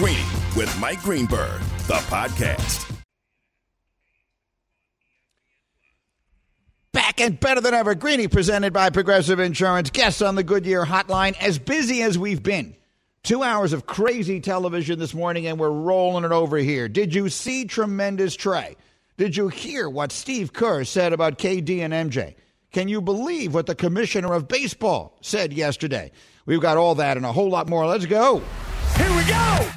Greeny with Mike Greenberg, the podcast. Back and better than ever. Greeny presented by Progressive Insurance. Guests on the Goodyear hotline. As busy as we've been. Two hours of crazy television this morning, and we're rolling it over here. Did you see Tremendous Trae? Did you hear what Steve Kerr said about KD and MJ? Can you believe what the commissioner of baseball said yesterday? We've got all that and a whole lot more. Let's go. Here we go.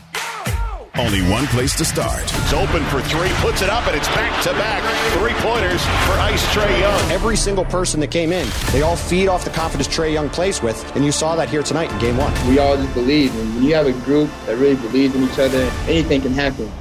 Only one place to start. It's open for three, puts it up, and it's back to back. Three pointers for Ice Trae Young. Every single person that came in, they all feed off the confidence Trae Young plays with, and you saw that here tonight in game one. We all just believe, and when you have a group that really believes in each other, anything can happen.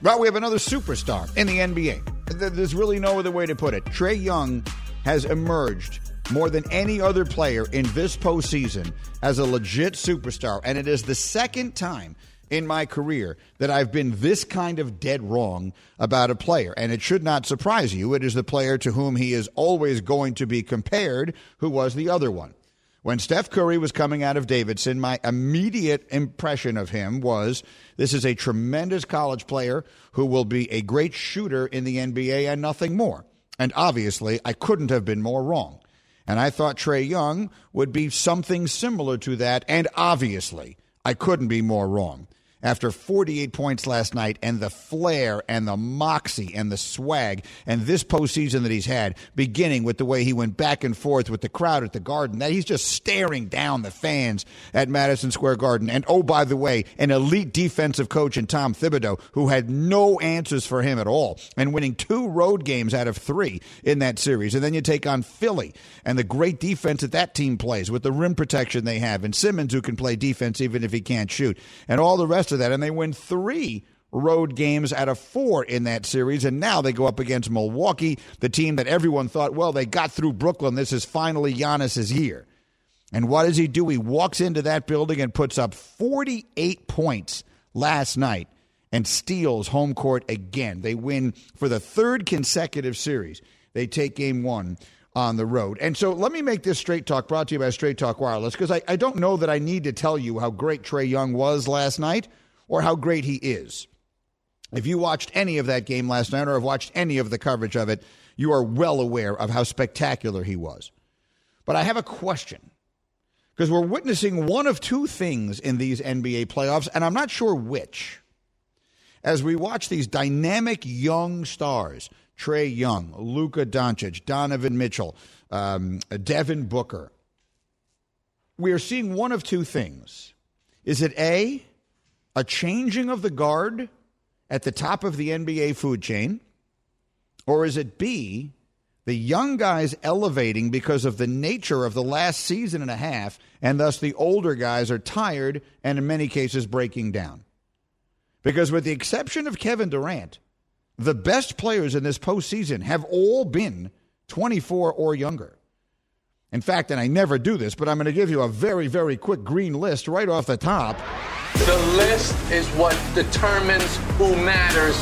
Right, we have another superstar in the NBA. There's really no other way to put it. Trae Young has emerged more than any other player in this postseason as a legit superstar, and it is the second time in my career that I've been this kind of dead wrong about a player. And it should not surprise you. It is the player to whom he is always going to be compared, who was the other one. When Steph Curry was coming out of Davidson, my immediate impression of him was this is a tremendous college player who will be a great shooter in the NBA and nothing more. And obviously, I couldn't have been more wrong. And I thought Trae Young would be something similar to that. And obviously, I couldn't be more wrong after 48 points last night and the flair and the moxie and the swag and this postseason that he's had, beginning with the way he went back and forth with the crowd at the Garden, that he's just staring down the fans at Madison Square Garden. And oh, by the way, an elite defensive coach in Tom Thibodeau who had no answers for him at all and winning two road games out of three in that series. And then you take on Philly and the great defense that that team plays with the rim protection they have and Simmons who can play defense even if he can't shoot and all the rest of that, and they win three road games out of four in that series. And now they go up against Milwaukee, the team that everyone thought, well, they got through Brooklyn. This is finally Giannis's year. And what does he do? He walks into that building and puts up 48 points last night and steals home court again. They win for the third consecutive series. They take game one on the road. And so let me make this straight talk brought to you by Straight Talk Wireless because I, I don't know that I need to tell you how great Trae Young was last night or how great he is. If you watched any of that game last night or have watched any of the coverage of it, you are well aware of how spectacular he was. But I have a question because we're witnessing one of two things in these NBA playoffs, and I'm not sure which. As we watch these dynamic young stars, Trae Young, Luka Doncic, Donovan Mitchell, um, Devin Booker, we are seeing one of two things. Is it A, a changing of the guard at the top of the NBA food chain? Or is it B, the young guys elevating because of the nature of the last season and a half, and thus the older guys are tired and in many cases breaking down? Because with the exception of Kevin Durant, the best players in this postseason have all been 24 or younger. In fact, and I never do this, but I'm going to give you a very, very quick green list right off the top. The list is what determines who matters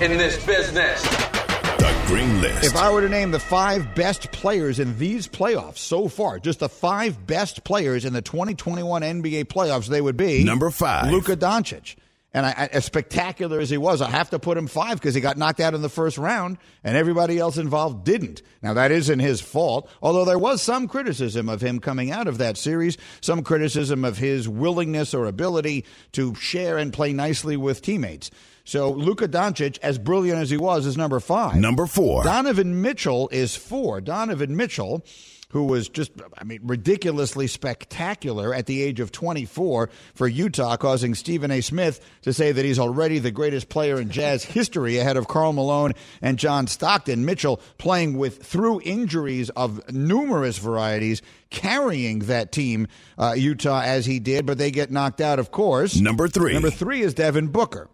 in this business. The Green List. If I were to name the five best players in these playoffs so far, just the five best players in the 2021 NBA playoffs, they would be Number five. Luka Doncic. And I, as spectacular as he was, I have to put him five because he got knocked out in the first round, and everybody else involved didn't. Now that isn't his fault, although there was some criticism of him coming out of that series, some criticism of his willingness or ability to share and play nicely with teammates. So Luka Doncic, as brilliant as he was, is number five. Number four. Donovan Mitchell is four. Donovan Mitchell who was just, I mean, ridiculously spectacular at the age of 24 for Utah, causing Stephen A. Smith to say that he's already the greatest player in Jazz history ahead of Karl Malone and John Stockton. Mitchell playing with, through injuries of numerous varieties, carrying that team, uh, Utah, as he did, but they get knocked out, of course. Number three. Number three is Devin Booker.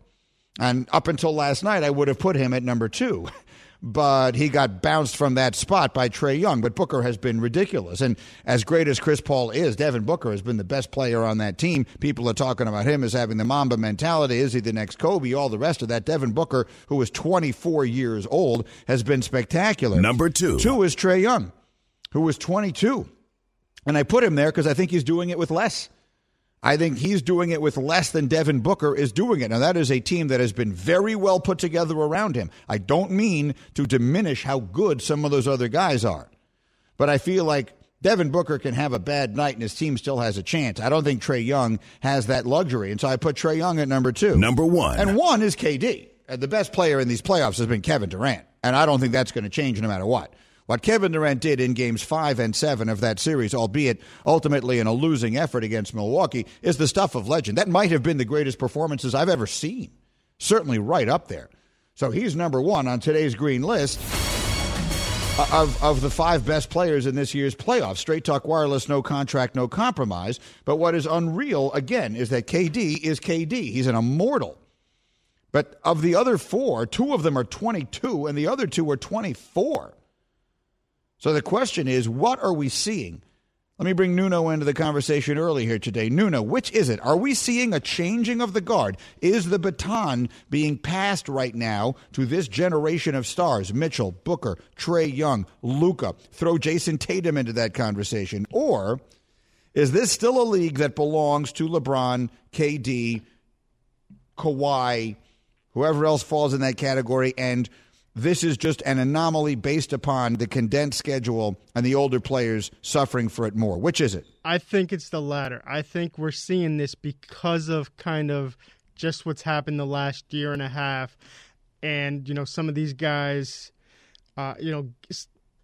And up until last night, I would have put him at number two. but he got bounced from that spot by Trae Young. But Booker has been ridiculous. And as great as Chris Paul is, Devin Booker has been the best player on that team. People are talking about him as having the Mamba mentality. Is he the next Kobe? All the rest of that. Devin Booker, who is 24 years old, has been spectacular. Number two. Two is Trae Young, who was 22. And I put him there because I think he's doing it with less. I think he's doing it with less than Devin Booker is doing it. Now, that is a team that has been very well put together around him. I don't mean to diminish how good some of those other guys are, but I feel like Devin Booker can have a bad night and his team still has a chance. I don't think Trae Young has that luxury. And so I put Trae Young at number two. Number one. And one is KD. And the best player in these playoffs has been Kevin Durant. And I don't think that's going to change no matter what. What Kevin Durant did in games five and seven of that series, albeit ultimately in a losing effort against Milwaukee, is the stuff of legend. That might have been the greatest performances I've ever seen. Certainly right up there. So he's number one on today's green list of, of the five best players in this year's playoffs. Straight Talk Wireless, no contract, no compromise. But what is unreal, again, is that KD is KD. He's an immortal. But of the other four, two of them are 22 and the other two are 24. So the question is, what are we seeing? Let me bring Nuno into the conversation early here today. Nuno, which is it? Are we seeing a changing of the guard? Is the baton being passed right now to this generation of stars? Mitchell, Booker, Trae Young, Luka. Throw Jayson Tatum into that conversation. Or is this still a league that belongs to LeBron, KD, Kawhi, whoever else falls in that category, and – this is just an anomaly based upon the condensed schedule and the older players suffering for it more. Which is it? I think it's the latter. I think we're seeing this because of kind of just what's happened the last year and a half, and you know some of these guys, uh, you know,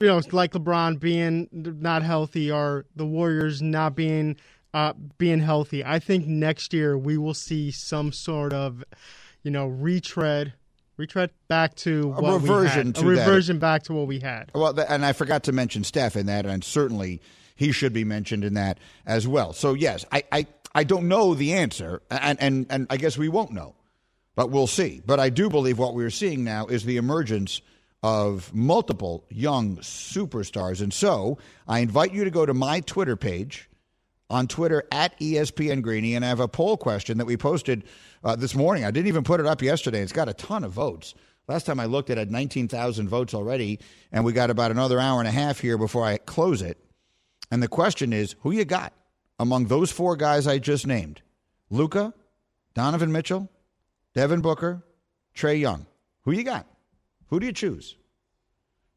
you know, like LeBron being not healthy or the Warriors not being uh, being healthy. I think next year we will see some sort of, you know, retread retread back to a reversion a reversion back to what we had. Well, and I forgot to mention Steph in that, and certainly he should be mentioned in that as well. So yes, I I, I don't know the answer, and, and and I guess we won't know, but we'll see. But I do believe what we're seeing now is the emergence of multiple young superstars, and so I invite you to go to my Twitter page on Twitter at ESPN Greeny, and I have a poll question that we posted uh, this morning. I didn't even put it up yesterday. It's got a ton of votes. Last time I looked, it had 19,000 votes already, and we got about another hour and a half here before I close it. And the question is, who you got among those four guys I just named? Luka, Donovan Mitchell, Devin Booker, Trae Young. Who you got? Who do you choose?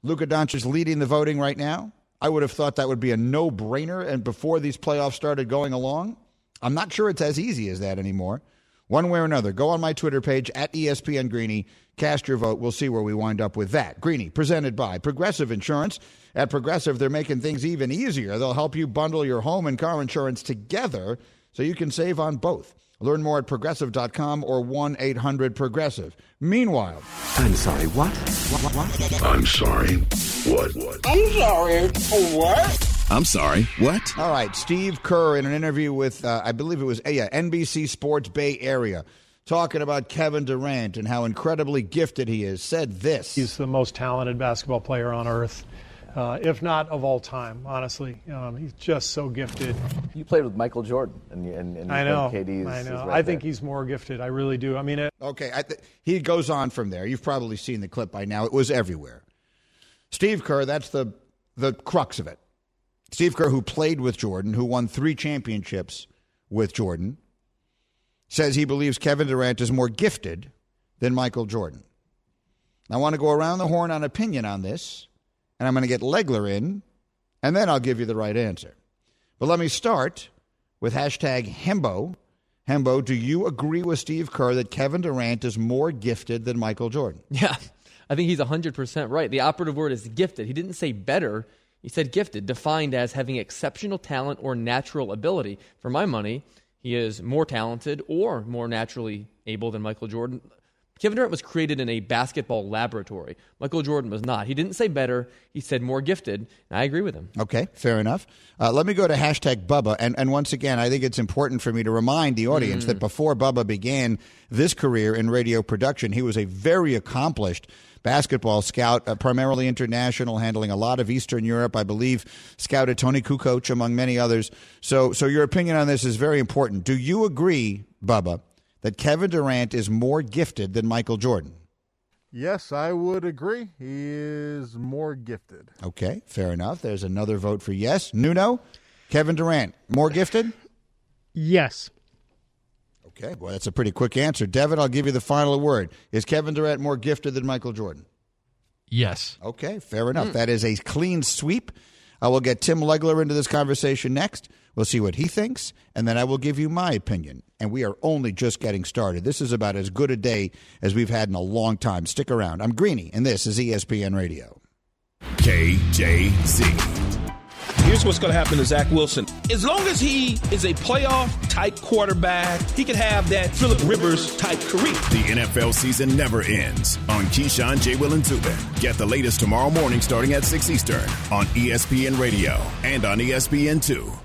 Luka Doncic is leading the voting right now. I would have thought that would be a no-brainer, and before these playoffs started going along, I'm not sure it's as easy as that anymore one way or another. Go on my Twitter page at ESPN Greeny. Cast your vote. We'll see where we wind up with that. Greeny, presented by Progressive Insurance. At Progressive, they're making things even easier. They'll help you bundle your home and car insurance together so you can save on both. Learn more at progressive.com or 1 800 Progressive. Meanwhile, I'm sorry, what? What? What? what? I'm sorry, what? What? I'm sorry, what? I'm sorry, what? All right, Steve Kerr in an interview with, uh, I believe it was uh, yeah, NBC Sports Bay Area, talking about Kevin Durant and how incredibly gifted he is, said this. He's the most talented basketball player on earth. Uh, if not of all time, honestly. Um, he's just so gifted. You played with Michael Jordan, and, and, and I know. KD's I know. Right I think there. he's more gifted. I really do. I mean, it, okay. Th- he goes on from there. You've probably seen the clip by now. It was everywhere. Steve Kerr. That's the the crux of it. Steve Kerr, who played with Jordan, who won three championships with Jordan, says he believes Kevin Durant is more gifted than Michael Jordan. I want to go around the horn on opinion on this, and I'm going to get Legler in, and then I'll give you the right answer. But let me start with hashtag Hembo. Hembo, do you agree with Steve Kerr that Kevin Durant is more gifted than Michael Jordan? Yeah, I think he's 100% right. The operative word is gifted. He didn't say better. He said gifted, defined as having exceptional talent or natural ability. For my money, he is more talented or more naturally able than Michael Jordan. Kevin Durant was created in a basketball laboratory. Michael Jordan was not. He didn't say better. He said more gifted. I agree with him. Okay, fair enough. Uh, let me go to hashtag Bubba. And, and once again, I think it's important for me to remind the audience mm. that before Bubba began this career in radio production, he was a very accomplished basketball scout, uh, primarily international, handling a lot of Eastern Europe. I believe scouted Toni Kukoc among many others. So, so your opinion on this is very important. Do you agree, Bubba, that Kevin Durant is more gifted than Michael Jordan? Yes, I would agree. He is more gifted. Okay, fair enough. There's another vote for yes. Nuno, Kevin Durant, more gifted? Yes. Okay, well, that's a pretty quick answer. Devin, I'll give you the final word. Is Kevin Durant more gifted than Michael Jordan? Yes. Okay, fair enough. Mm. That is a clean sweep. I will get Tim Legler into this conversation next. We'll see what he thinks, and then I will give you my opinion. And we are only just getting started. This is about as good a day as we've had in a long time. Stick around. I'm Greeny, and this is ESPN Radio. KJZ. Here's what's going to happen to Zach Wilson. As long as he is a playoff type quarterback, he could have that Philip Rivers type career. The NFL season never ends on Keyshawn, J. Will, and Zubin. Get the latest tomorrow morning starting at 6 Eastern on ESPN Radio and on ESPN2.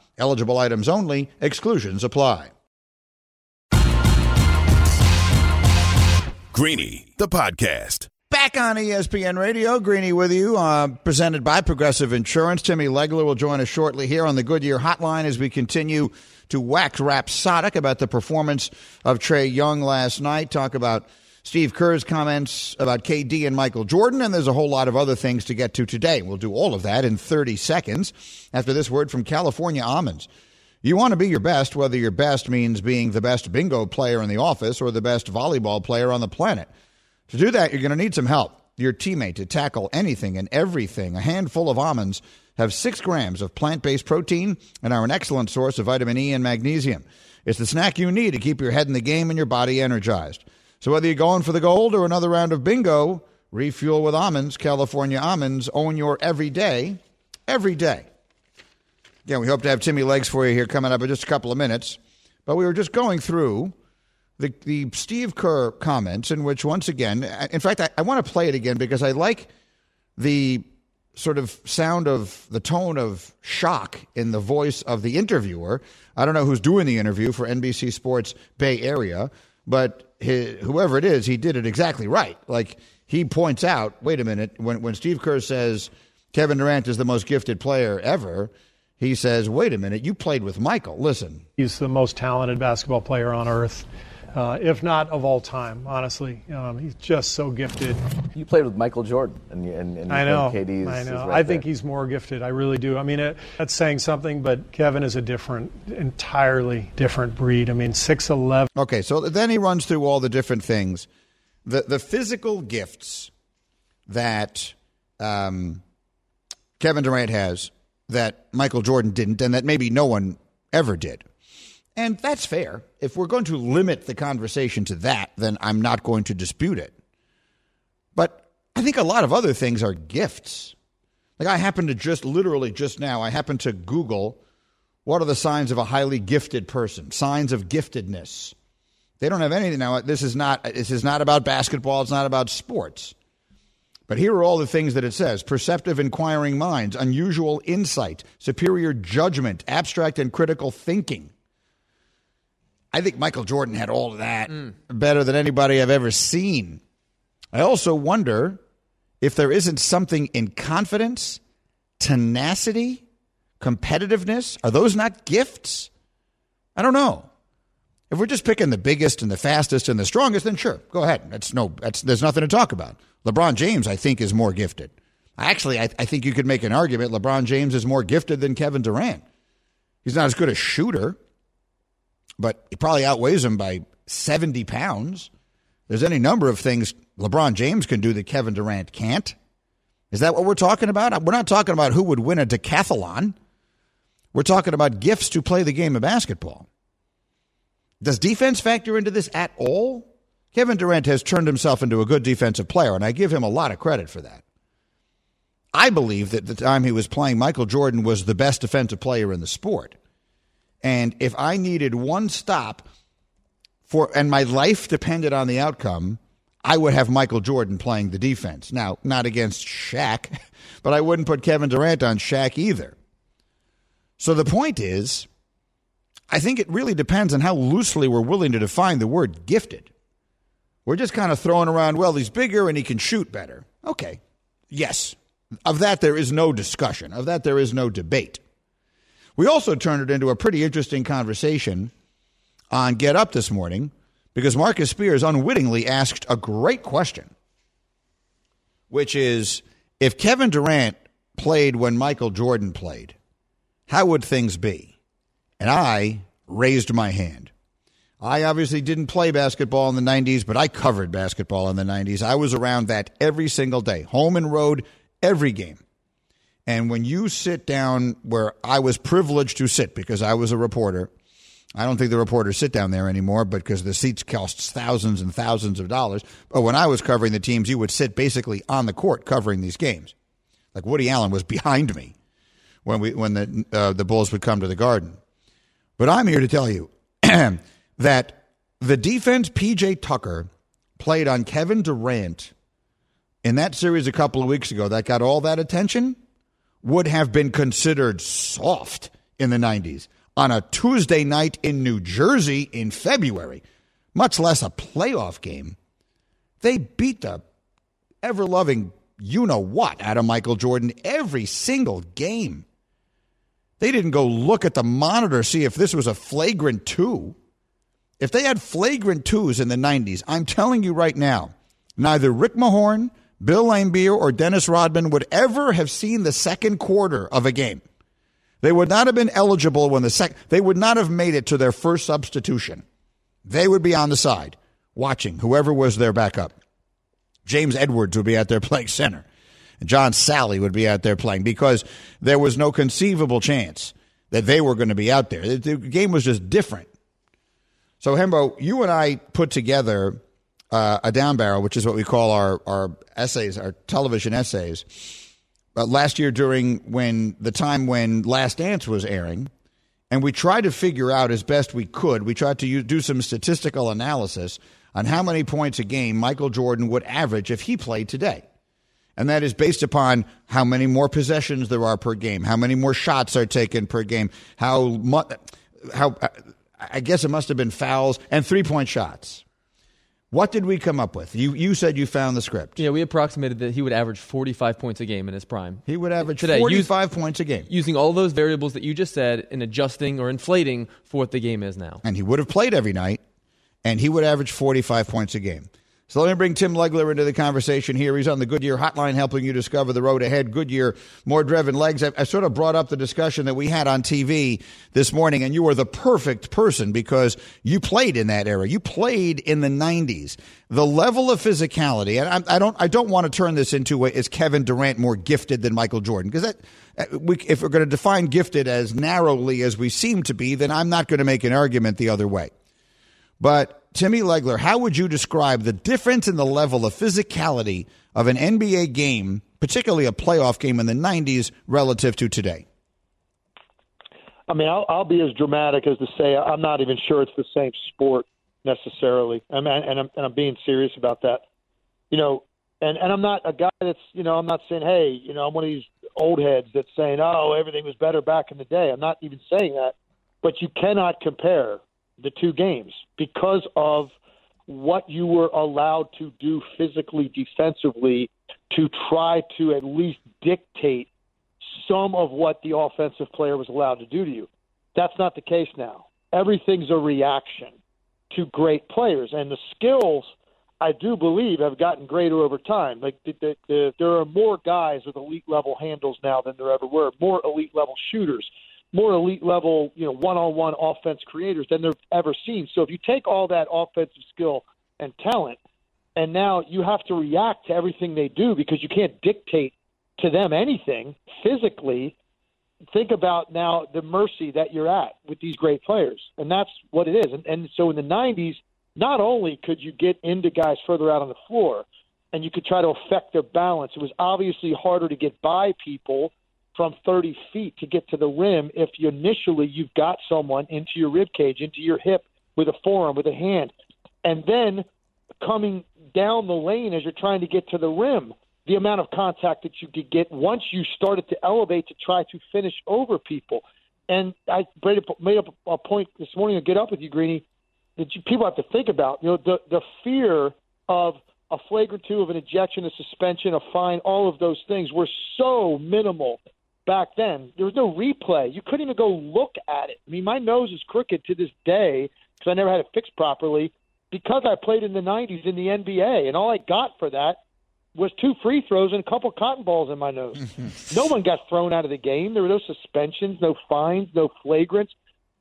Eligible items only, exclusions apply. Greeny, the podcast. Back on ESPN Radio, Greeny with you, uh, presented by Progressive Insurance. Timmy Legler will join us shortly here on the Goodyear Hotline as we continue to wax rhapsodic about the performance of Trey Young last night, talk about Steve Kerr's comments about KD and Michael Jordan, and there's a whole lot of other things to get to today. We'll do all of that in 30 seconds after this word from California Almonds. You want to be your best, whether your best means being the best bingo player in the office or the best volleyball player on the planet. To do that, you're going to need some help. Your teammate to tackle anything and everything. A handful of almonds have six grams of plant based protein and are an excellent source of vitamin E and magnesium. It's the snack you need to keep your head in the game and your body energized. So whether you're going for the gold or another round of bingo, refuel with almonds. California almonds own your every day, every day. Again, we hope to have Timmy Legs for you here coming up in just a couple of minutes. But we were just going through the, the Steve Kerr comments, in which, once again, in fact, I, I want to play it again because I like the sort of sound of the tone of shock in the voice of the interviewer. I don't know who's doing the interview for NBC Sports Bay Area, but his, whoever it is, he did it exactly right. Like he points out, wait a minute, when when Steve Kerr says Kevin Durant is the most gifted player ever, he says, wait a minute, you played with Michael. Listen, he's the most talented basketball player on earth uh, if not of all time. Honestly, um, he's just so gifted. You played with Michael Jordan, and, and, and I know. KD's, I know. Right I think there. he's more gifted. I really do. I mean, it, that's saying something, but Kevin is a different, entirely different breed. I mean, six eleven. Okay, so then he runs through all the different things, the the physical gifts that um, Kevin Durant has that Michael Jordan didn't, and that maybe no one ever did. And that's fair. If we're going to limit the conversation to that, then I'm not going to dispute it. But I think a lot of other things are gifts. Like I happen to just literally just now, I happen to Google what are the signs of a highly gifted person, signs of giftedness. They don't have anything now. This is not this is not about basketball, it's not about sports. But here are all the things that it says perceptive, inquiring minds, unusual insight, superior judgment, abstract and critical thinking. I think Michael Jordan had all of that mm. better than anybody I've ever seen. I also wonder if there isn't something in confidence, tenacity, competitiveness. Are those not gifts? I don't know. If we're just picking the biggest and the fastest and the strongest, then sure, go ahead. That's no, that's, there's nothing to talk about. LeBron James, I think, is more gifted. Actually, I, I think you could make an argument LeBron James is more gifted than Kevin Durant. He's not as good a shooter, but he probably outweighs him by 70 pounds. There's any number of things LeBron James can do that Kevin Durant can't. Is that what we're talking about? We're not talking about who would win a decathlon. We're talking about gifts to play the game of basketball. Does defense factor into this at all? Kevin Durant has turned himself into a good defensive player, and I give him a lot of credit for that. I believe that the time he was playing, Michael Jordan was the best defensive player in the sport. And if I needed one stop for, and my life depended on the outcome, I would have Michael Jordan playing the defense. Now, not against Shaq, but I wouldn't put Kevin Durant on Shaq either. So the point is, I think it really depends on how loosely we're willing to define the word gifted. We're just kind of throwing around, well, he's bigger and he can shoot better. Okay. Yes. Of that, there is no discussion. Of that, there is no debate. We also turned it into a pretty interesting conversation on Get Up this morning because Marcus Spears unwittingly asked a great question, which is if Kevin Durant played when Michael Jordan played, how would things be? And I raised my hand. I obviously didn't play basketball in the 90s, but I covered basketball in the 90s. I was around that every single day, home and road, every game. And when you sit down where I was privileged to sit because I was a reporter, I don't think the reporters sit down there anymore because the seats cost thousands and thousands of dollars. But when I was covering the teams, you would sit basically on the court covering these games. Like Woody Allen was behind me when we when the uh, the Bulls would come to the Garden. But I'm here to tell you that the defense PJ Tucker played on Kevin Durant in that series a couple of weeks ago that got all that attention would have been considered soft in the 90s on a Tuesday night in New Jersey in February, much less a playoff game. They beat the ever loving you know what out of Michael Jordan every single game. They didn't go look at the monitor, see if this was a flagrant two. If they had flagrant twos in the 90s, I'm telling you right now, neither Rick Mahorn, Bill Laimbeer, or Dennis Rodman would ever have seen the second quarter of a game. They would not have been eligible when the sec- they would not have made it to their first substitution. They would be on the side watching whoever was their backup. James Edwards would be out there playing center. And John Salley would be out there playing because there was no conceivable chance that they were going to be out there. The game was just different. So, Hembo, you and I put together uh, a down barrel, which is what we call our, our essays, our television essays. Uh, last year, during when the time when Last Dance was airing, and we tried to figure out as best we could. We tried to use, do some statistical analysis on how many points a game Michael Jordan would average if he played today and that is based upon how many more possessions there are per game, how many more shots are taken per game, how much, how I guess it must have been fouls and three point shots. What did we come up with? You you said you found the script. Yeah, we approximated that he would average 45 points a game in his prime. He would average Today, 45 use, points a game. Using all those variables that you just said and adjusting or inflating for what the game is now. And he would have played every night and he would average 45 points a game. So let me bring Tim Legler into the conversation here. He's on the Goodyear hotline helping you discover the road ahead. Goodyear, more driven legs. I, I, sort of brought up the discussion that we had on TV this morning, and you were the perfect person because you played in that era. You played in the 90s. The level of physicality, and I, I don't, I don't want to turn this into a, is Kevin Durant more gifted than Michael Jordan? Because that, uh, we, if we're going to define gifted as narrowly as we seem to be, then I'm not going to make an argument the other way. But Timmy Legler, how would you describe the difference in the level of physicality of an NBA game, particularly a playoff game in the 90s, relative to today? I mean, I'll, I'll be as dramatic as to say I'm not even sure it's the same sport necessarily. I mean, and I'm, and I'm being serious about that. You know, and and I'm not a guy that's you know I'm not saying hey you know I'm one of these old heads that's saying oh everything was better back in the day. I'm not even saying that, but you cannot compare the two games because of what you were allowed to do physically defensively to try to at least dictate some of what the offensive player was allowed to do to you. That's not the case now. Everything's a reaction to great players, and the skills I do believe have gotten greater over time. Like the, the, the, there are more guys with elite level handles now than there ever were. More elite level shooters, more elite level, you know, one-on-one offense creators than they've ever seen. So if you take all that offensive skill and talent, and now you have to react to everything they do because you can't dictate to them anything physically. Think about now the mercy that you're at with these great players, and that's what it is. And, and so in the '90s, not only could you get into guys further out on the floor, and you could try to affect their balance. It was obviously harder to get by people from 30 feet to get to the rim if you initially you've got someone into your rib cage, into your hip with a forearm, with a hand, and then coming down the lane as you're trying to get to the rim. The amount of contact that you could get once you started to elevate to try to finish over people. And I made up a point this morning to get up with you, Greeny, that you, people have to think about. You know, the the fear of a flagrant two of an ejection, a suspension, a fine, all of those things were so minimal back then. There was no replay. You couldn't even go look at it. I mean, my nose is crooked to this day because I never had it fixed properly because I played in the 90s in the NBA, and all I got for that was two free throws and a couple cotton balls in my nose. no one got thrown out of the game. There were no suspensions, no fines, no flagrants.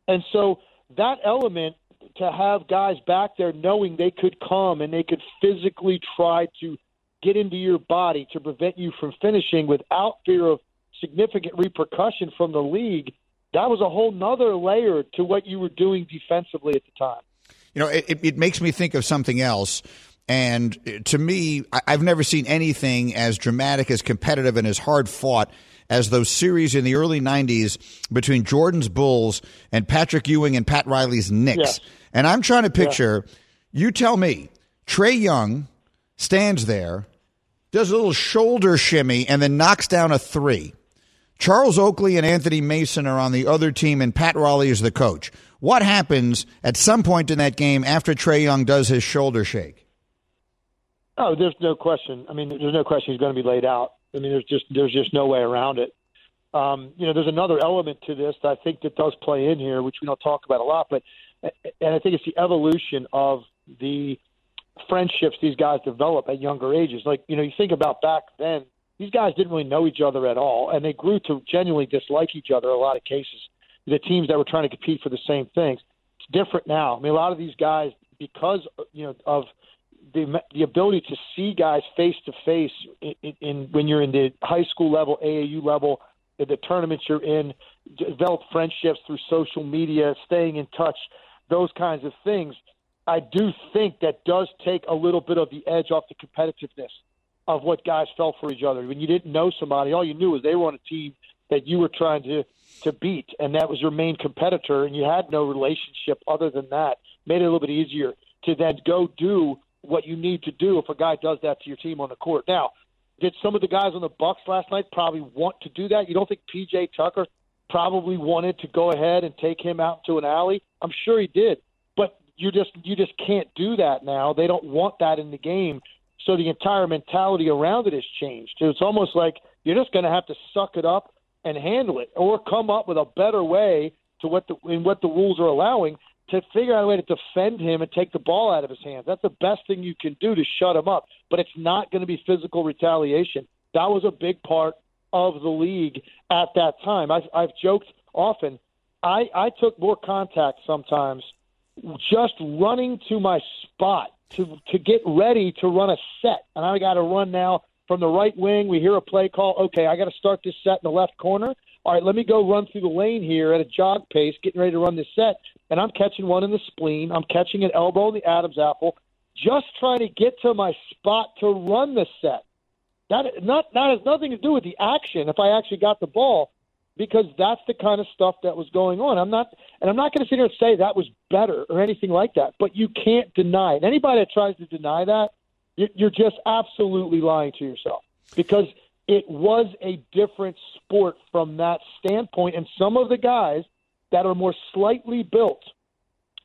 And so that element to have guys back there knowing they could come and they could physically try to get into your body to prevent you from finishing without fear of significant repercussion from the league, that was a whole nother layer to what you were doing defensively at the time. You know, it, it makes me think of something else. And to me, I've never seen anything as dramatic, as competitive, and as hard fought as those series in the early 90s between Jordan's Bulls and Patrick Ewing and Pat Riley's Knicks. And I'm trying to picture, yeah. you tell me, Trae Young stands there, does a little shoulder shimmy, and then knocks down a three. Charles Oakley and Anthony Mason are on the other team, and Pat Riley is the coach. What happens at some point in that game after Trae Young does his shoulder shake? Oh, there's no question. I mean, there's no question he's going to be laid out. I mean, there's just there's just no way around it. Um, you know, there's another element to this that I think that does play in here, which we don't talk about a lot, but and I think it's the evolution of the friendships these guys develop at younger ages. Like you know, you think about back then, these guys didn't really know each other at all, and they grew to genuinely dislike each other. A lot of cases, the teams that were trying to compete for the same things. It's different now. I mean, a lot of these guys, because you know of the the ability to see guys face to face in when you're in the high school level, AAU level, the tournaments you're in, develop friendships through social media, staying in touch, those kinds of things. I do think that does take a little bit of the edge off the competitiveness of what guys felt for each other. When you didn't know somebody, all you knew was they were on a team that you were trying to to beat, and that was your main competitor, and you had no relationship other than that. Made it a little bit easier to then go do what you need to do if a guy does that to your team on the court. Now, did some of the guys on the Bucks last night probably want to do that? You don't think PJ Tucker probably wanted to go ahead and take him out to an alley? I'm sure he did, but you just you just can't do that now. They don't want that in the game, so the entire mentality around it has changed. It's almost like you're just going to have to suck it up and handle it, or come up with a better way to what the in what the rules are allowing to figure out a way to defend him and take the ball out of his hands. That's the best thing you can do to shut him up. But it's not going to be physical retaliation. That was a big part of the league at that time. I've, I've joked often. I, I took more contact sometimes just running to my spot to to get ready to run a set. And I got to run now from the right wing. We hear a play call. Okay, I got to start this set in the left corner. All right, let me go run through the lane here at a jog pace, getting ready to run this set and I'm catching one in the spleen. I'm catching an elbow in the Adam's apple, just trying to get to my spot to run the set. That not that has nothing to do with the action. If I actually got the ball, because that's the kind of stuff that was going on. I'm not, and I'm not going to sit here and say that was better or anything like that. But you can't deny it. Anybody that tries to deny that, you're just absolutely lying to yourself because it was a different sport from that standpoint. And some of the guys that are more slightly built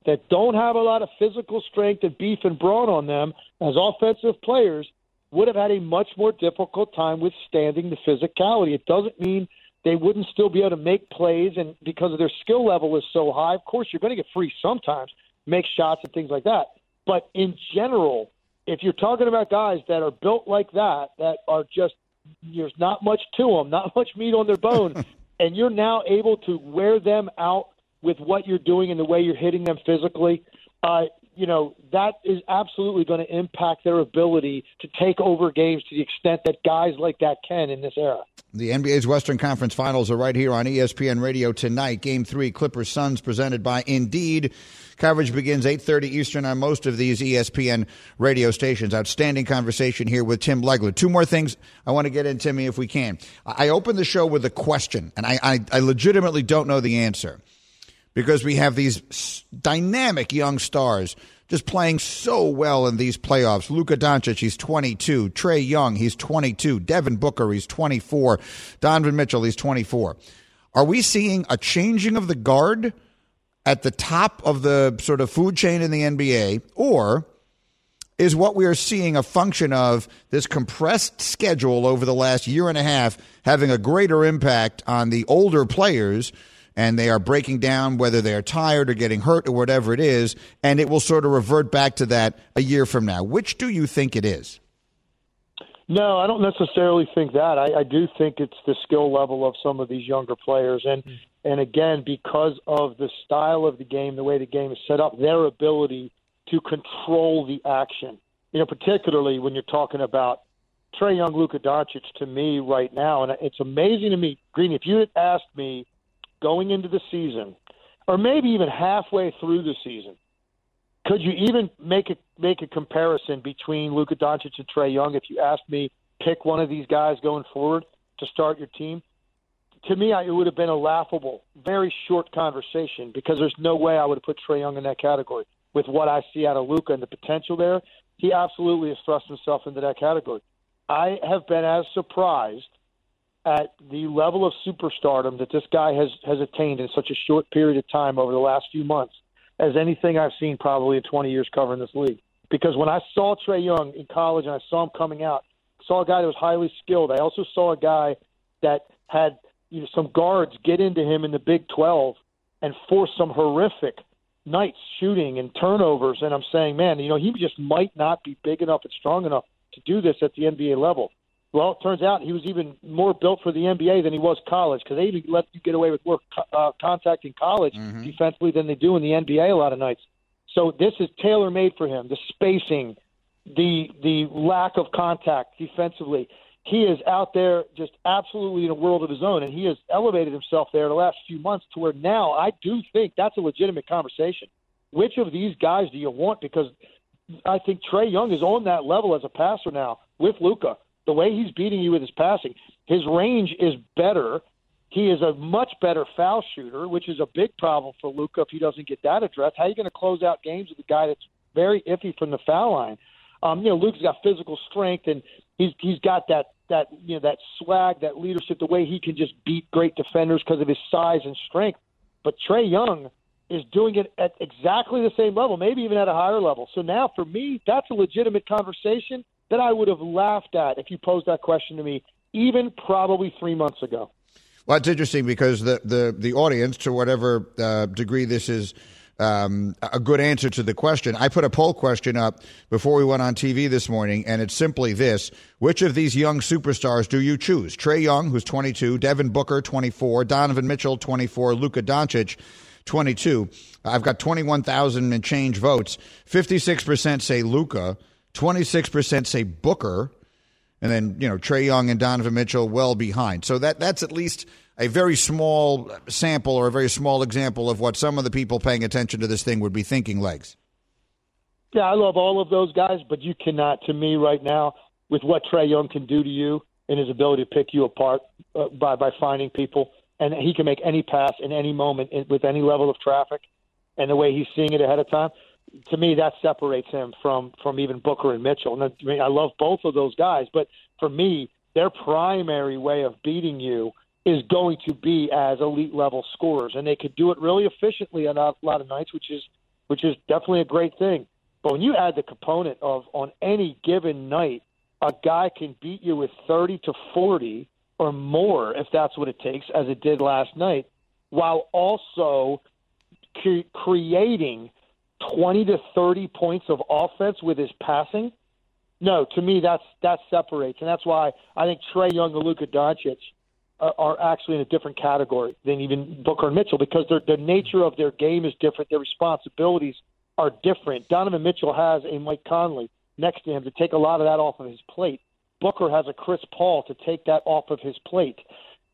that don't have a lot of physical strength and beef and brawn on them as offensive players would have had a much more difficult time withstanding the physicality. It doesn't mean they wouldn't still be able to make plays, and because of their skill level is so high, of course you're going to get free sometimes, make shots and things like that. But in general, if you're talking about guys that are built like that, that are just there's not much to them, not much meat on their bone, and you're now able to wear them out with what you're doing and the way you're hitting them physically, uh, you know, that is absolutely going to impact their ability to take over games to the extent that guys like that can in this era. The NBA's Western Conference Finals are right here on ESPN Radio tonight. Game three, Clippers Suns, presented by Indeed. Coverage begins 8:30 Eastern on most of these ESPN radio stations. Outstanding conversation here with Tim Legler. Two more things I want to get in, Timmy, if we can. I opened the show with a question, and I, I, I legitimately don't know the answer because we have these dynamic young stars just playing so well in these playoffs. Luka Doncic, he's 22. Trae Young, he's 22. Devin Booker, he's 24. Donovan Mitchell, he's 24. Are we seeing a changing of the guard at the top of the sort of food chain in the NBA, or is what we are seeing a function of this compressed schedule over the last year and a half having a greater impact on the older players? And they are breaking down whether they are tired or getting hurt or whatever it is, and it will sort of revert back to that a year from now. Which do you think it is? No, I don't necessarily think that. I, I do think it's the skill level of some of these younger players, and and again because of the style of the game, the way the game is set up, their ability to control the action. You know, particularly when you're talking about Trae Young, Luka Doncic. To me, right now, and it's amazing to me, Green. If you had asked me going into the season, or maybe even halfway through the season, could you even make a make a comparison between Luka Doncic and Trae Young if you asked me pick one of these guys going forward to start your team? To me, it would have been a laughable, very short conversation because there's no way I would have put Trae Young in that category with what I see out of Luka and the potential there. He absolutely has thrust himself into that category. I have been as surprised at the level of superstardom that this guy has has attained in such a short period of time over the last few months as anything I've seen probably in 20 years covering this league. Because when I saw Trae Young in college and I saw him coming out, saw a guy that was highly skilled. I also saw a guy that had you know some guards get into him in the Big 12 and force some horrific nights shooting and turnovers. And I'm saying, man, you know, he just might not be big enough and strong enough to do this at the NBA level. Well, it turns out he was even more built for the NBA than he was college because they even let you get away with more uh, contact in college mm-hmm. defensively than they do in the NBA a lot of nights. So this is tailor made for him. The spacing, the the lack of contact defensively. He is out there just absolutely in a world of his own, and he has elevated himself there the last few months to where now I do think that's a legitimate conversation. Which of these guys do you want? Because I think Trae Young is on that level as a passer now with Luka the way he's beating you with his passing, his range is better. He is a much better foul shooter, which is a big problem for Luka if he doesn't get that addressed. How are you going to close out games with a guy that's very iffy from the foul line? Um, you know, Luka's got physical strength and he's he's got that that you know that swag, that leadership, the way he can just beat great defenders because of his size and strength. But Trae Young is doing it at exactly the same level, maybe even at a higher level. So now, for me, that's a legitimate conversation that I would have laughed at if you posed that question to me, even probably three months ago. Well, it's interesting because the the, the audience, to whatever uh, degree this is um, a good answer to the question, I put a poll question up before we went on TV this morning, and it's simply this: Which of these young superstars do you choose? Trae Young, who's 22, Devin Booker, 24, Donovan Mitchell, 24, Luka Doncic. 22. I've got 21,000 and change votes. 56% say Luka, 26% say Booker, and then, you know, Trae Young and Donovan Mitchell well behind. So that that's at least a very small sample or a very small example of what some of the people paying attention to this thing would be thinking legs. Yeah, I love all of those guys, but you cannot, to me right now, with what Trae Young can do to you and his ability to pick you apart uh, by by finding people, and he can make any pass in any moment in, with any level of traffic, and the way he's seeing it ahead of time to me, that separates him from from even Booker and Mitchell. And I, mean, I love both of those guys, but for me, their primary way of beating you is going to be as elite level scorers, and they could do it really efficiently on a lot of nights, which is which is definitely a great thing. But when you add the component of on any given night, a guy can beat you with 30 to 40 or more if that's what it takes, as it did last night, while also cre- creating 20 to 30 points of offense with his passing. No, to me that's that separates, and that's why I think Trae Young and Luka Doncic are, are actually in a different category than even Booker and Mitchell because the nature of their game is different. Their responsibilities are different. Donovan Mitchell has a Mike Conley next to him to take a lot of that off of his plate. Booker has a Chris Paul to take that off of his plate.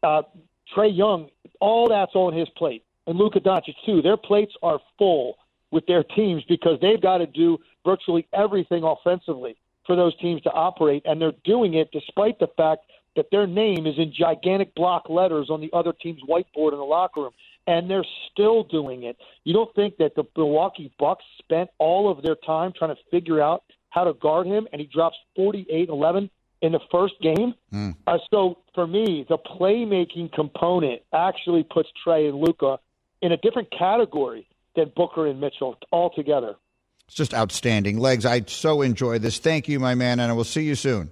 Uh, Trae Young, all that's on his plate, and Luka Doncic too. Their plates are full with their teams because they've got to do virtually everything offensively for those teams to operate, and they're doing it despite the fact that their name is in gigantic block letters on the other team's whiteboard in the locker room, and they're still doing it. You don't think that the Milwaukee Bucks spent all of their time trying to figure out how to guard him, and he drops 48-11 in the first game? Mm. Uh, so for me, the playmaking component actually puts Trae and Luka in a different category than Booker and Mitchell altogether. It's just outstanding. Legs, I so enjoy this. Thank you, my man, and I will see you soon.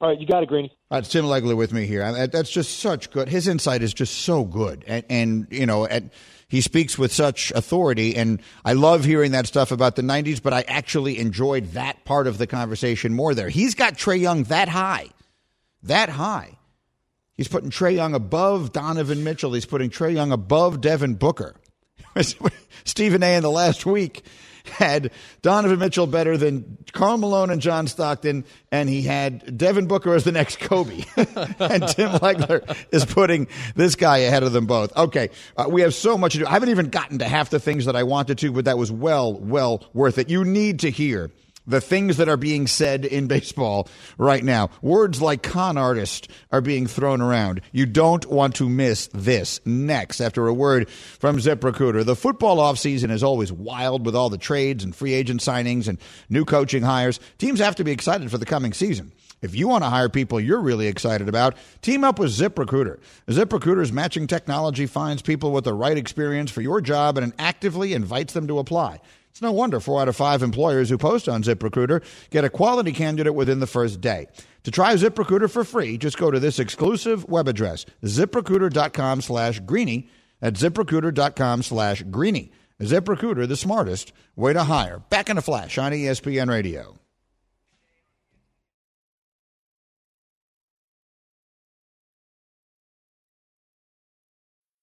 All right, you got it, Greeny. All right, Tim Legler with me here. Uh, that's just such good. His insight is just so good, and, and you know, at, he speaks with such authority. And I love hearing that stuff about the '90s, but I actually enjoyed that part of the conversation more. There, he's got Trae Young that high, that high. He's putting Trae Young above Donovan Mitchell. He's putting Trae Young above Devin Booker. Stephen A. in the last week had Donovan Mitchell better than Karl Malone and John Stockton, and he had Devin Booker as the next Kobe. and Tim Legler is putting this guy ahead of them both. Okay, uh, we have so much to do. I haven't even gotten to half the things that I wanted to, but that was well, well worth it. You need to hear the things that are being said in baseball right now. Words like con artist are being thrown around. You don't want to miss this. Next, after a word from ZipRecruiter, the football offseason is always wild with all the trades and free agent signings and new coaching hires. Teams have to be excited for the coming season. If you want to hire people you're really excited about, team up with ZipRecruiter. ZipRecruiter's matching technology finds people with the right experience for your job and actively invites them to apply. It's no wonder four out of five employers who post on ZipRecruiter get a quality candidate within the first day. To try ZipRecruiter for free, just go to this exclusive web address, ziprecruiter.com slash greeny. At ziprecruiter.com slash greeny. ZipRecruiter, the smartest way to hire. Back in a flash on ESPN Radio.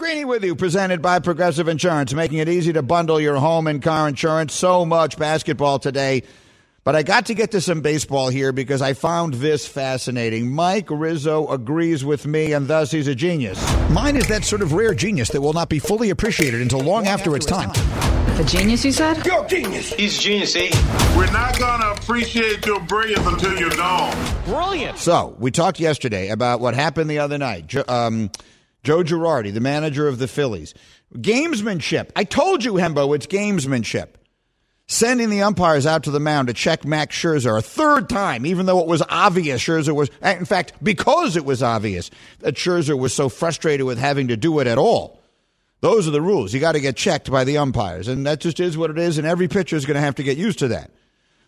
Greeny with you, presented by Progressive Insurance, making it easy to bundle your home and car insurance. So much basketball today. But I got to get to some baseball here because I found this fascinating. Mike Rizzo agrees with me, and thus he's a genius. Mine is that sort of rare genius that will not be fully appreciated until long, long after, after, its time. time. A genius, you said? You're genius. He's genius, eh? We're not going to appreciate your brilliance until you're gone. Brilliant. So, we talked yesterday about what happened the other night. Um, Joe Girardi, the manager of the Phillies. Gamesmanship. I told you, Hembo, it's gamesmanship. sending the umpires out to the mound to check Max Scherzer a third time, even though it was obvious Scherzer was, eh, in fact, because it was obvious that Scherzer was so frustrated with having to do it at all. Those are the rules. You got to get checked by the umpires, and that just is what it is, and every pitcher is going to have to get used to that.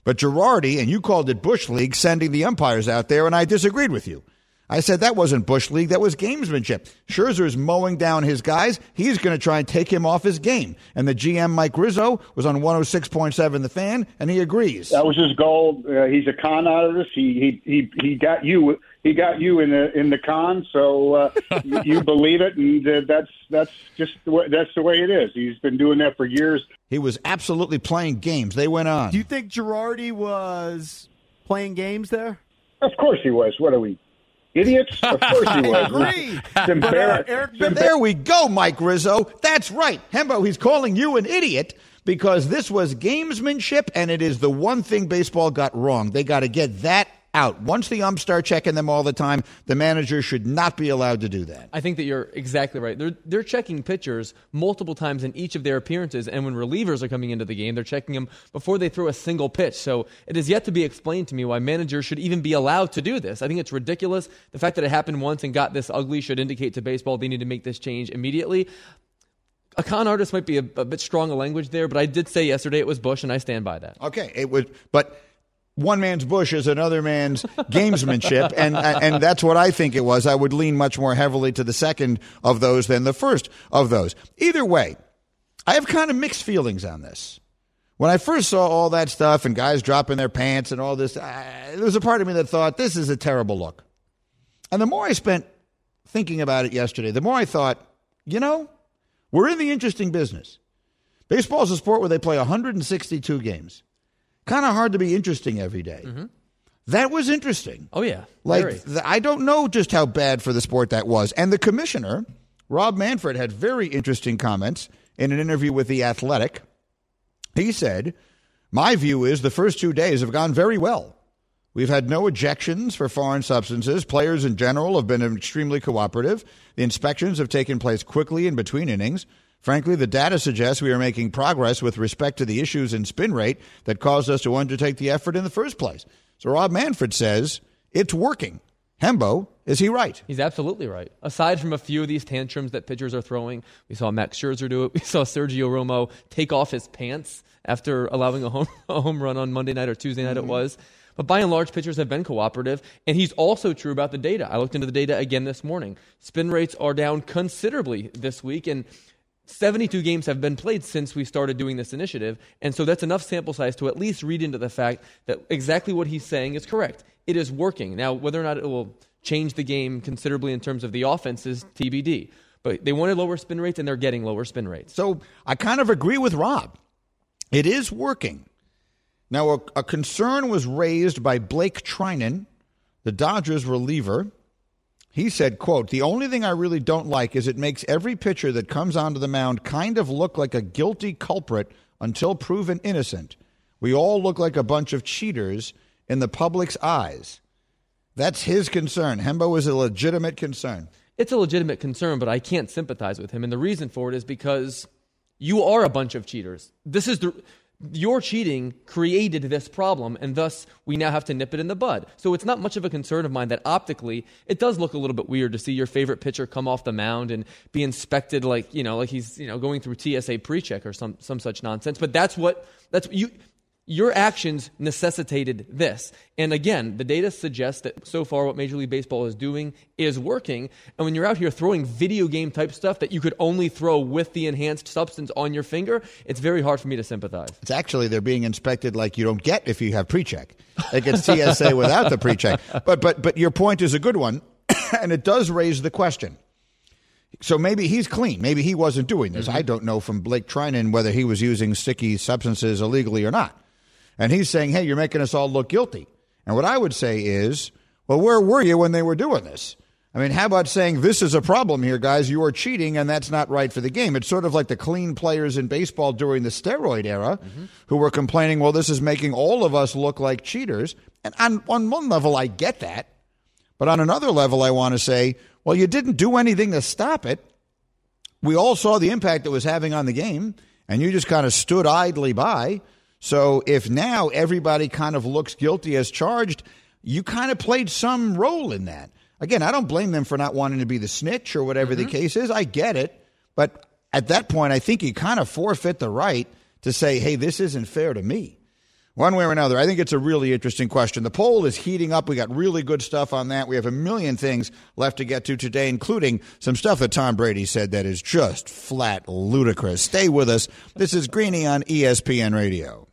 But Girardi, and you called it Bush League, sending the umpires out there, and I disagreed with you. I said that wasn't Bush League, that was gamesmanship. Scherzer is mowing down his guys. He's going to try and take him off his game. And the GM, Mike Rizzo, was on 106.7 The Fan, and he agrees. That was his goal. Uh, he's a con artist. He, he, he, he got you. He got you in the in the con, so uh, you, you believe it, and uh, that's that's just the way, that's the way it is. He's been doing that for years. He was absolutely playing games. They went on. Do you think Girardi was playing games there? Of course he was. What are we, idiots? Of course he was. agree. It's embar- uh, Eric it's embar- There we go, Mike Rizzo. That's right. Hembo, he's calling you an idiot because this was gamesmanship, and it is the one thing baseball got wrong. They got to get that out. Once the umps start checking them all the time, the manager should not be allowed to do that. I think that you're exactly right. They're they're checking pitchers multiple times in each of their appearances, and when relievers are coming into the game, they're checking them before they throw a single pitch. So it is yet to be explained to me why managers should even be allowed to do this. I think it's ridiculous. The fact that it happened once and got this ugly should indicate to baseball they need to make this change immediately. A con artist might be a, a bit strong a language there, but I did say yesterday it was Bush, and I stand by that. Okay, it would, but one man's bush is another man's gamesmanship, and and that's what I think it was. I would lean much more heavily to the second of those than the first of those. Either way, I have kind of mixed feelings on this. When I first saw all that stuff and guys dropping their pants and all this, uh, there was a part of me that thought this is a terrible look. And the more I spent thinking about it yesterday, the more I thought, you know, we're in the interesting business. Baseball is a sport where they play 162 games kind of hard to be interesting every day. Mm-hmm. That was interesting. Oh yeah, Like th- I don't know just how bad for the sport that was. And the commissioner, Rob Manfred, had very interesting comments in an interview with the Athletic. He said, "My view is the first 2 days have gone very well. We've had no ejections for foreign substances. Players in general have been extremely cooperative. The inspections have taken place quickly in between innings. Frankly, the data suggests we are making progress with respect to the issues in spin rate that caused us to undertake the effort in the first place. So Rob Manfred says it's working. Hembo, is he right? He's absolutely right. Aside from a few of these tantrums that pitchers are throwing, we saw Max Scherzer do it. We saw Sergio Romo take off his pants after allowing a home, a home run on Monday night or Tuesday night, it mm-hmm. was. But by and large, pitchers have been cooperative. And he's also true about the data. I looked into the data again this morning. Spin rates are down considerably this week. And 72 games have been played since we started doing this initiative. And so that's enough sample size to at least read into the fact that exactly what he's saying is correct. It is working. Now, whether or not it will change the game considerably in terms of the offense is TBD. But they wanted lower spin rates, and they're getting lower spin rates. So I kind of agree with Rob. It is working. Now, a, a concern was raised by Blake Treinen, the Dodgers reliever. He said, quote, the only thing I really don't like is it makes every pitcher that comes onto the mound kind of look like a guilty culprit until proven innocent. We all look like a bunch of cheaters in the public's eyes. That's his concern. Hembo is a legitimate concern. It's a legitimate concern, but I can't sympathize with him. And the reason for it is because you are a bunch of cheaters. This is the your cheating created this problem, and thus we now have to nip it in the bud. So it's not much of a concern of mine that optically it does look a little bit weird to see your favorite pitcher come off the mound and be inspected like you know like he's you know going through TSA pre-check or some some such nonsense. But that's what that's you. Your actions necessitated this. And again, the data suggests that so far what Major League Baseball is doing is working. And when you're out here throwing video game type stuff that you could only throw with the enhanced substance on your finger, it's very hard for me to sympathize. It's actually they're being inspected like you don't get if you have pre-check. It gets TSA without the pre-check. But but but your point is a good one, and it does raise the question. So maybe he's clean. Maybe he wasn't doing this. Mm-hmm. I don't know from Blake Treinen whether he was using sticky substances illegally or not. And he's saying, "Hey, you're making us all look guilty." And what I would say is, "Well, where were you when they were doing this?" I mean, how about saying this is a problem here, guys? You are cheating, and that's not right for the game. It's sort of like the clean players in baseball during the steroid era mm-hmm. who were complaining, well, this is making all of us look like cheaters. And on, on one level, I get that. But on another level, I want to say, well, you didn't do anything to stop it. We all saw the impact it was having on the game, and you just kind of stood idly by. So if now everybody kind of looks guilty as charged, you kind of played some role in that. Again, I don't blame them for not wanting to be the snitch or whatever mm-hmm. the case is. I get it. But at that point, I think you kind of forfeit the right to say, hey, this isn't fair to me. One way or another, I think it's a really interesting question. The poll is heating up. We got really good stuff on that. We have a million things left to get to today, including some stuff that Tom Brady said that is just flat ludicrous. Stay with us. This is Greeny on ESPN Radio.